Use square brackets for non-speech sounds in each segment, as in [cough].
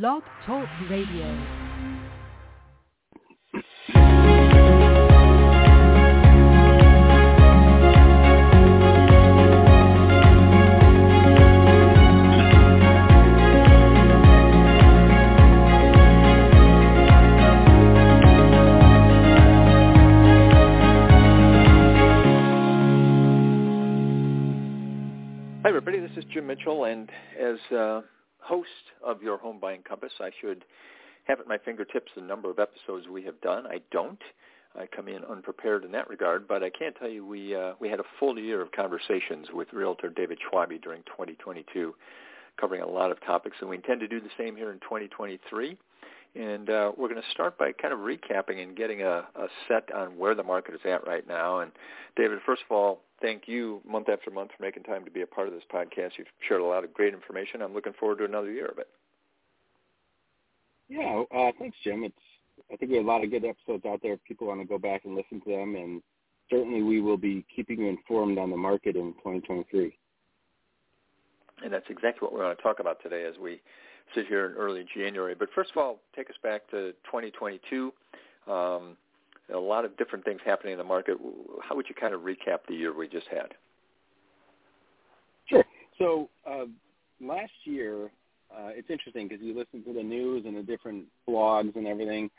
Blog Talk Radio. Hi, everybody. This is Jim Mitchell, and as uh, host of your Home Buying Compass, I should have at my fingertips the number of episodes we have done. I don't. I come in unprepared in that regard, but I can tell you we uh, we had a full year of conversations with Realtor David Schwabe during 2022, covering a lot of topics, and we intend to do the same here in 2023. And uh, we're going to start by kind of recapping and getting a, a set on where the market is at right now. And David, first of all, thank you month after month for making time to be a part of this podcast. You've shared a lot of great information. I'm looking forward to another year of it. Yeah, uh, thanks, Jim. It's I think we have a lot of good episodes out there. If people want to go back and listen to them, and certainly we will be keeping you informed on the market in 2023. And that's exactly what we want to talk about today as we sit here in early January. But first of all, take us back to 2022. Um, a lot of different things happening in the market. How would you kind of recap the year we just had? Sure. So uh, last year, uh, it's interesting because you listen to the news and the different blogs and everything.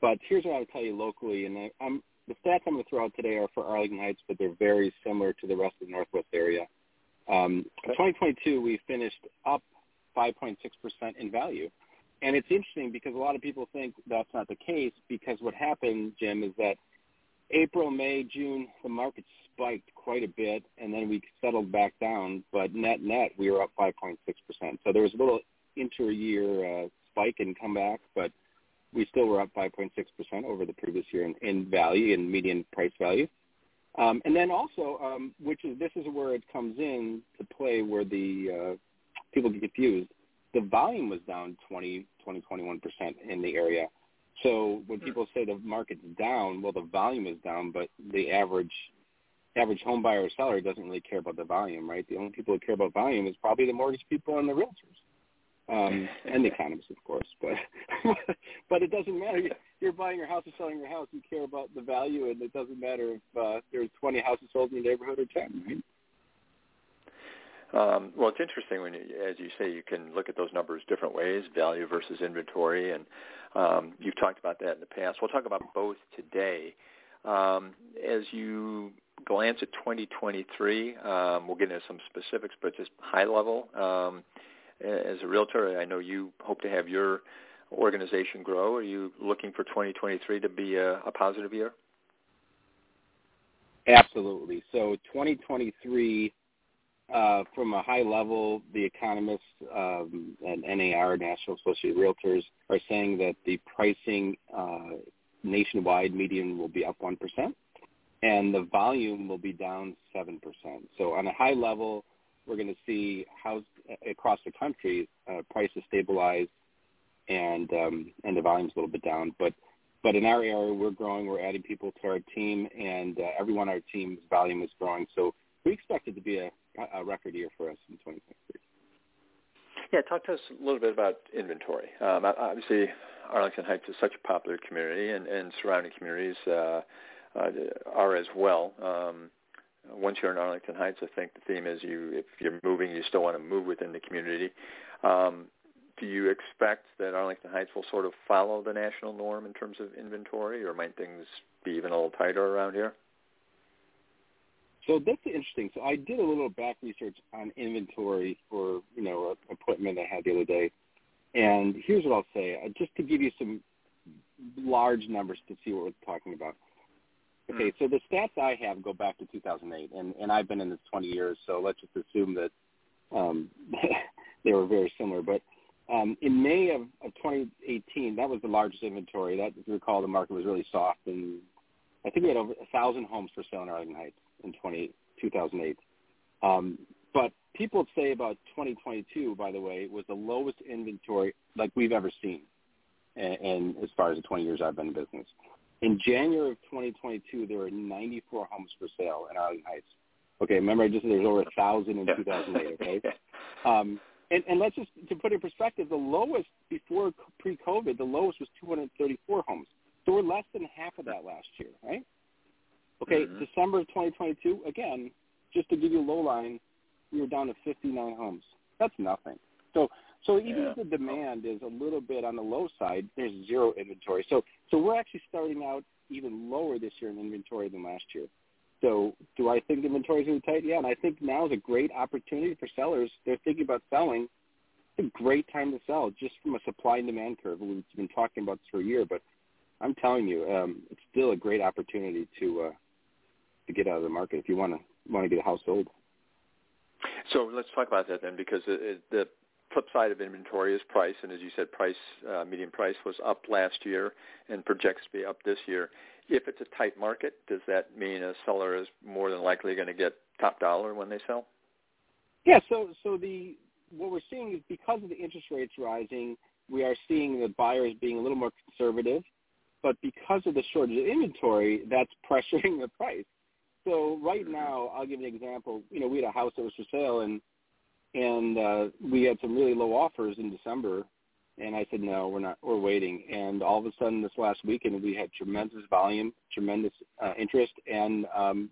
But here's what I would tell you locally, and I, I'm, the stats I'm going to throw out today are for Arlington Heights, but they're very similar to the rest of the Northwest area. Um, Okay. 2022, we finished up 5.6% in value. And it's interesting because a lot of people think that's not the case because what happened, Jim, is that April, May, June, the market spiked quite a bit, and then we settled back down. But net net, we were up 5.6 percent. So there was a little inter-year uh, spike and comeback, but we still were up 5.6 percent over the previous year in, in value and median price value. Um, and then also, um, which is this is where it comes in to play, where the uh, people get confused. The volume was down 20, 20, 21 percent in the area. So when people say the market's down, well, the volume is down, but the average average home buyer or seller doesn't really care about the volume, right? The only people who care about volume is probably the mortgage people and the realtors, um, [laughs] and the economists, of course. But [laughs] but it doesn't matter. You're buying your house or selling your house. You care about the value, and it doesn't matter if uh, there's 20 houses sold in your neighborhood or 10, right? Um, well, it's interesting when, you, as you say, you can look at those numbers different ways, value versus inventory, and um, you've talked about that in the past. We'll talk about both today. Um, as you glance at 2023, um, we'll get into some specifics, but just high level. Um, as a realtor, I know you hope to have your organization grow. Are you looking for 2023 to be a, a positive year? Absolutely. So 2023, uh, from a high level, the economists um, and NAR, National Associated of Realtors, are saying that the pricing uh, nationwide median will be up 1%, and the volume will be down 7%. So on a high level, we're going to see house across the country uh, prices stabilize and um, and the volume's a little bit down. But but in our area, we're growing. We're adding people to our team, and uh, everyone on our team's volume is growing. So we expect it to be a, a record year for us in 2023. Yeah, talk to us a little bit about inventory. Um, obviously, Arlington Heights is such a popular community, and, and surrounding communities uh, uh, are as well. Um, once you're in Arlington Heights, I think the theme is you if you're moving, you still want to move within the community. Um, do you expect that Arlington Heights will sort of follow the national norm in terms of inventory, or might things be even a little tighter around here? So that's interesting. So I did a little back research on inventory for you know an appointment I had the other day, and here's what I'll say, uh, just to give you some large numbers to see what we're talking about. Okay, so the stats I have go back to 2008, and, and I've been in this 20 years, so let's just assume that um, [laughs] they were very similar. But um, in May of, of 2018, that was the largest inventory. That, if you recall, the market was really soft, and I think we had over a thousand homes for sale in Arlington Heights in 20, 2008. Um, but people say about 2022, by the way, was the lowest inventory like we've ever seen, and, and as far as the 20 years I've been in business. In January of 2022, there were 94 homes for sale in Arlington Heights. Okay, remember I just said there was over a thousand in 2008. [laughs] Okay, um, and, and let's just to put in perspective, the lowest before pre-COVID, the lowest was 234 homes. So we're less than half of that last year, right? Okay, mm-hmm. December of 2022, again, just to give you a low line, we were down to 59 homes. That's nothing. So so even yeah. if the demand is a little bit on the low side, there's zero inventory. So so we're actually starting out even lower this year in inventory than last year. So do I think inventory is going to be tight? Yeah, and I think now is a great opportunity for sellers. They're thinking about selling. It's a great time to sell, just from a supply and demand curve. We've been talking about this for a year, but I'm telling you, um, it's still a great opportunity to uh, to get out of the market if you want to want to get a house sold. So let's talk about that then, because it, the flip side of inventory is price, and as you said, price uh, median price was up last year and projects to be up this year. If it's a tight market, does that mean a seller is more than likely going to get top dollar when they sell? Yeah. So so the what we're seeing is because of the interest rates rising, we are seeing the buyers being a little more conservative, but because of the shortage of inventory, that's [laughs] pressuring the price. So right now, I'll give you an example. You know, we had a house that was for sale, and and uh, we had some really low offers in December, and I said no, we're not, we're waiting. And all of a sudden, this last weekend, we had tremendous volume, tremendous uh, interest, and um,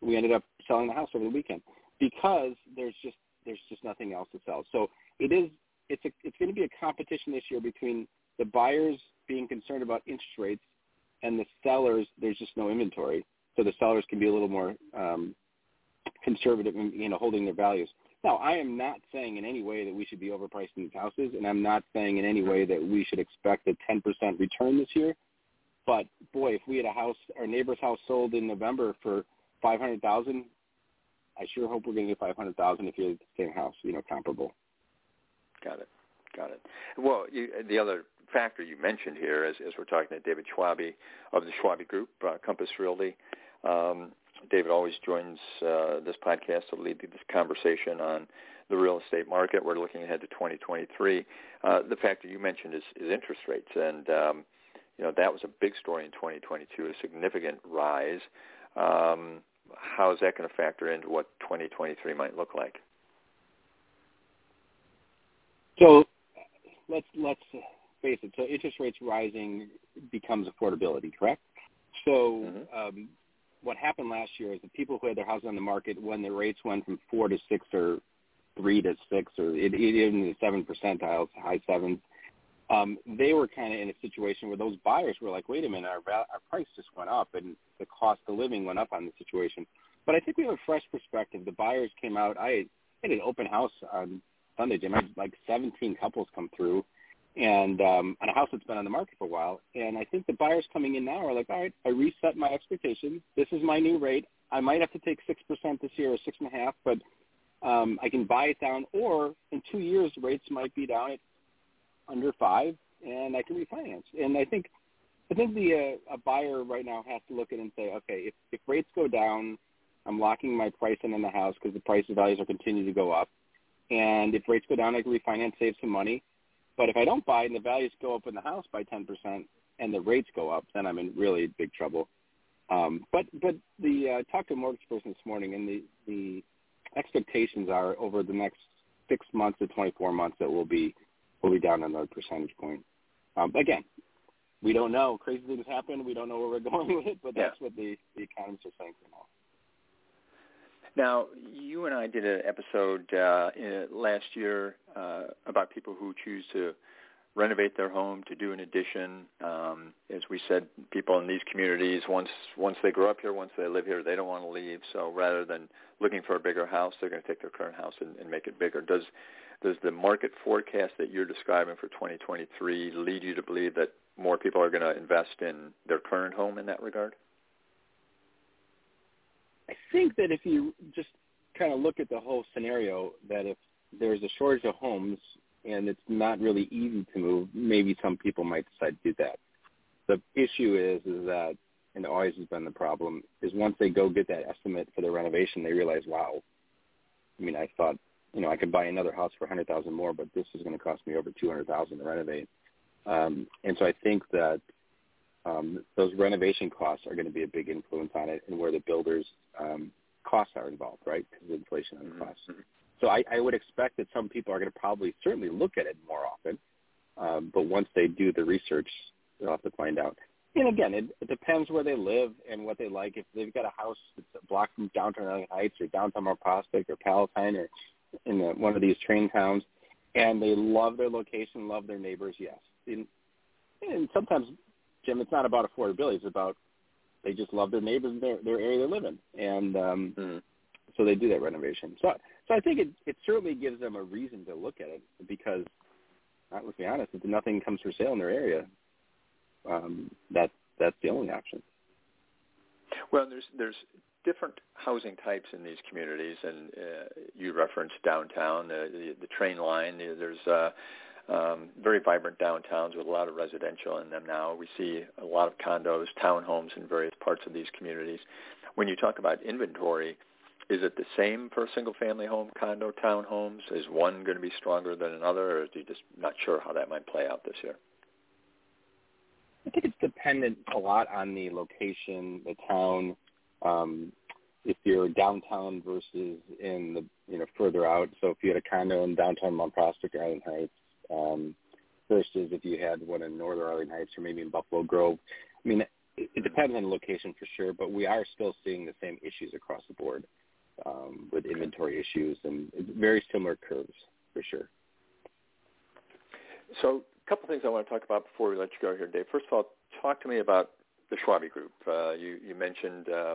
we ended up selling the house over the weekend because there's just there's just nothing else to sell. So it is it's a, it's going to be a competition this year between the buyers being concerned about interest rates and the sellers. There's just no inventory, so the sellers can be a little more um, conservative in you know holding their values. Now, I am not saying in any way that we should be overpricing these houses, and I'm not saying in any way that we should expect a 10% return this year. But boy, if we had a house, our neighbor's house sold in November for 500,000, I sure hope we're going to get 500,000 if you have the same house, you know, comparable. Got it. Got it. Well, you, the other factor you mentioned here, as, as we're talking to David Schwabe of the Schwabe Group, uh, Compass Realty, um, David always joins uh, this podcast to lead this conversation on the real estate market. We're looking ahead to 2023. Uh, the factor you mentioned is, is interest rates, and um, you know that was a big story in 2022, a significant rise. Um, how is that going to factor into what 2023 might look like? So let's let's face it. So interest rates rising becomes affordability, correct? So mm-hmm. um, what happened last year is the people who had their houses on the market when the rates went from four to six or three to six or even the seven percentiles, high sevens, um, they were kind of in a situation where those buyers were like, wait a minute, our, our price just went up and the cost of living went up on the situation. But I think we have a fresh perspective. The buyers came out. I had an open house on Sunday, Jim. I had like 17 couples come through and um, on a house that's been on the market for a while. And I think the buyers coming in now are like, all right, I reset my expectations. This is my new rate. I might have to take six percent this year or six and a half, but um, I can buy it down. Or in two years, rates might be down at under five, and I can refinance. And I think I think the uh, a buyer right now has to look at it and say, okay, if, if rates go down, I'm locking my price in on the house because the price values will continue to go up. And if rates go down, I can refinance, save some money. But if I don't buy and the values go up in the house by 10% and the rates go up, then I'm in really big trouble. Um, but but the uh, I talked to a mortgage person this morning, and the the expectations are over the next six months to 24 months that we'll be we'll be down another percentage point. Um, again, we don't know. Crazy things happen. We don't know where we're [laughs] going with it, but that's yeah. what the, the economists are saying for now. Now, you and I did an episode uh, last year uh, about people who choose to renovate their home to do an addition. Um, as we said, people in these communities once once they grow up here, once they live here, they don't want to leave. So rather than looking for a bigger house, they're going to take their current house and, and make it bigger. Does does the market forecast that you're describing for 2023 lead you to believe that more people are going to invest in their current home in that regard? I think that if you just kind of look at the whole scenario, that if there's a shortage of homes and it's not really easy to move, maybe some people might decide to do that. The issue is, is that, and always has been the problem, is once they go get that estimate for the renovation, they realize, wow, I mean, I thought, you know, I could buy another house for a hundred thousand more, but this is going to cost me over two hundred thousand to renovate. Um, and so I think that um, those renovation costs are going to be a big influence on it and where the builders' um, costs are involved, right? Because of inflation on mm-hmm. costs. so I, I would expect that some people are going to probably certainly look at it more often. Um, but once they do the research, they'll have to find out. And again, it, it depends where they live and what they like. If they've got a house that's a block from downtown Heights or downtown Mount Prospect or Palatine or in the, one of these train towns, and they love their location, love their neighbors, yes. And, and sometimes, Jim, it's not about affordability. It's about they just love their neighbors and their, their area they live in, and um, mm-hmm. so they do that renovation. So, so I think it, it certainly gives them a reason to look at it because, uh, let's be honest, if nothing comes for sale in their area, um, that that's the only option. Well, there's there's different housing types in these communities, and uh, you referenced downtown, uh, the, the train line. There's uh, um, very vibrant downtowns with a lot of residential in them now. We see a lot of condos, townhomes in various parts of these communities. When you talk about inventory, is it the same for single-family home, condo, townhomes? Is one going to be stronger than another, or are you just not sure how that might play out this year? I think it's dependent a lot on the location, the town. Um, if you're downtown versus in the you know further out. So if you had a condo in downtown Mount Prospect, Arlington Heights, um, versus if you had one in Northern Arlington Heights or maybe in Buffalo Grove. I mean, it, it depends on the location for sure, but we are still seeing the same issues across the board um, with inventory issues and very similar curves for sure. So a couple things I want to talk about before we let you go here, Dave. First of all, talk to me about the Schwabe Group. Uh, you, you mentioned uh,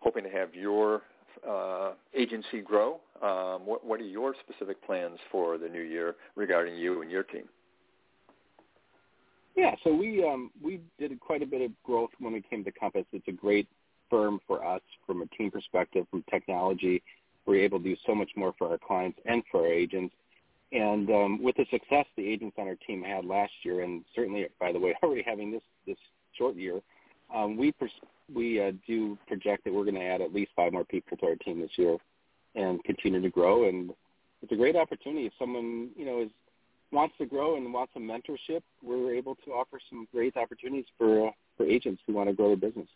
hoping to have your uh, agency grow. Um, what, what are your specific plans for the new year regarding you and your team? Yeah, so we um, we did quite a bit of growth when we came to Compass. It's a great firm for us from a team perspective, from technology. We're able to do so much more for our clients and for our agents. And um, with the success the agents on our team had last year, and certainly, by the way, [laughs] already having this this short year, um, we pers- we uh, do project that we're going to add at least five more people to our team this year and continue to grow. And it's a great opportunity if someone you know is wants to grow and wants some mentorship. We're able to offer some great opportunities for uh, for agents who want to grow their business.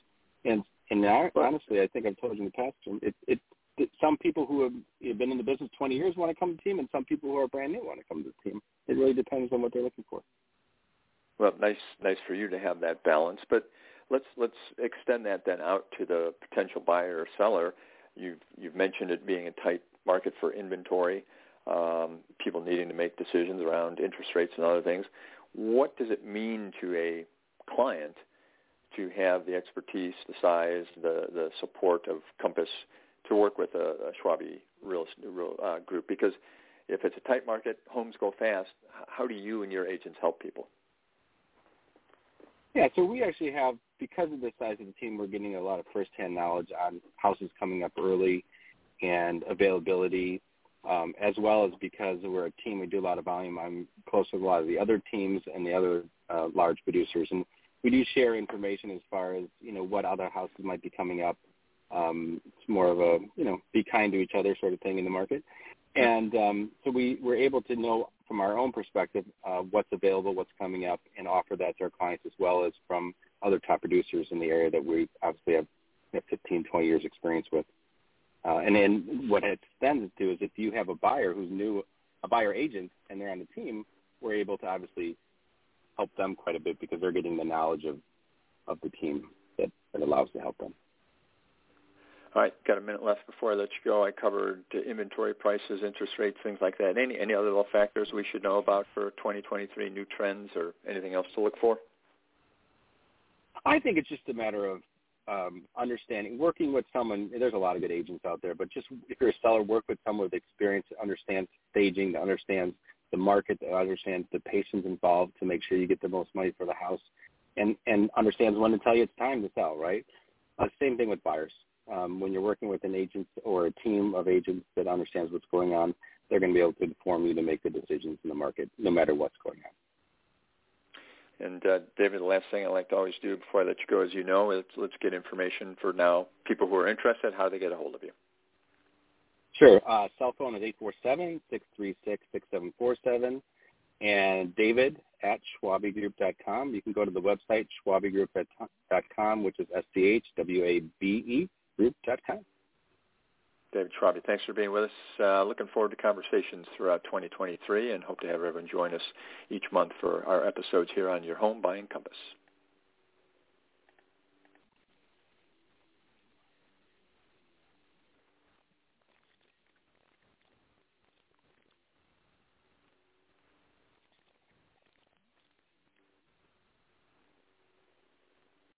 And and now, honestly, I think I've told you in the past, it, it, it some people who have been in the business 20 years want to come to the team, and some people who are brand new want to come to the team. It really depends on what they're looking for. Well, nice, nice for you to have that balance, but let's let's extend that then out to the potential buyer or seller. You've you've mentioned it being a tight market for inventory, um, people needing to make decisions around interest rates and other things. What does it mean to a client to have the expertise, the size, the the support of Compass to work with a, a Schwabe real, real uh, group? Because if it's a tight market, homes go fast. How do you and your agents help people? Yeah, so we actually have, because of the size of the team, we're getting a lot of firsthand knowledge on houses coming up early and availability, um, as well as because we're a team, we do a lot of volume. I'm close with a lot of the other teams and the other uh, large producers, and we do share information as far as you know what other houses might be coming up. Um, it's more of a you know be kind to each other sort of thing in the market, and um, so we were able to know from our own perspective uh, what's available, what's coming up, and offer that to our clients as well as from other top producers in the area that we obviously have, have 15, 20 years experience with. Uh, and then what it extends to is if you have a buyer who's new, a buyer agent, and they're on the team, we're able to obviously help them quite a bit because they're getting the knowledge of, of the team that, that allows to help them. All right, got a minute left before I let you go. I covered inventory prices, interest rates, things like that. Any any other little factors we should know about for 2023 new trends or anything else to look for? I think it's just a matter of um, understanding, working with someone. There's a lot of good agents out there, but just if you're a seller, work with someone with experience that understands staging, that understands the market, that understands the patience involved to make sure you get the most money for the house, and and understands when to tell you it's time to sell. Right. Uh, same thing with buyers um, when you're working with an agent or a team of agents that understands what's going on, they're going to be able to inform you to make the decisions in the market, no matter what's going on. And uh, David, the last thing I like to always do before I let you go, as you know, is let's get information for now people who are interested, how they get a hold of you. Sure. Uh, cell phone is eight four seven six three six six seven four seven, and David at schwabegroup.com. You can go to the website schwabegroup.com, which is S-C-H-W-A-B-E group.com. David Schwabe, thanks for being with us. Uh, looking forward to conversations throughout 2023 and hope to have everyone join us each month for our episodes here on Your Home Buying Compass.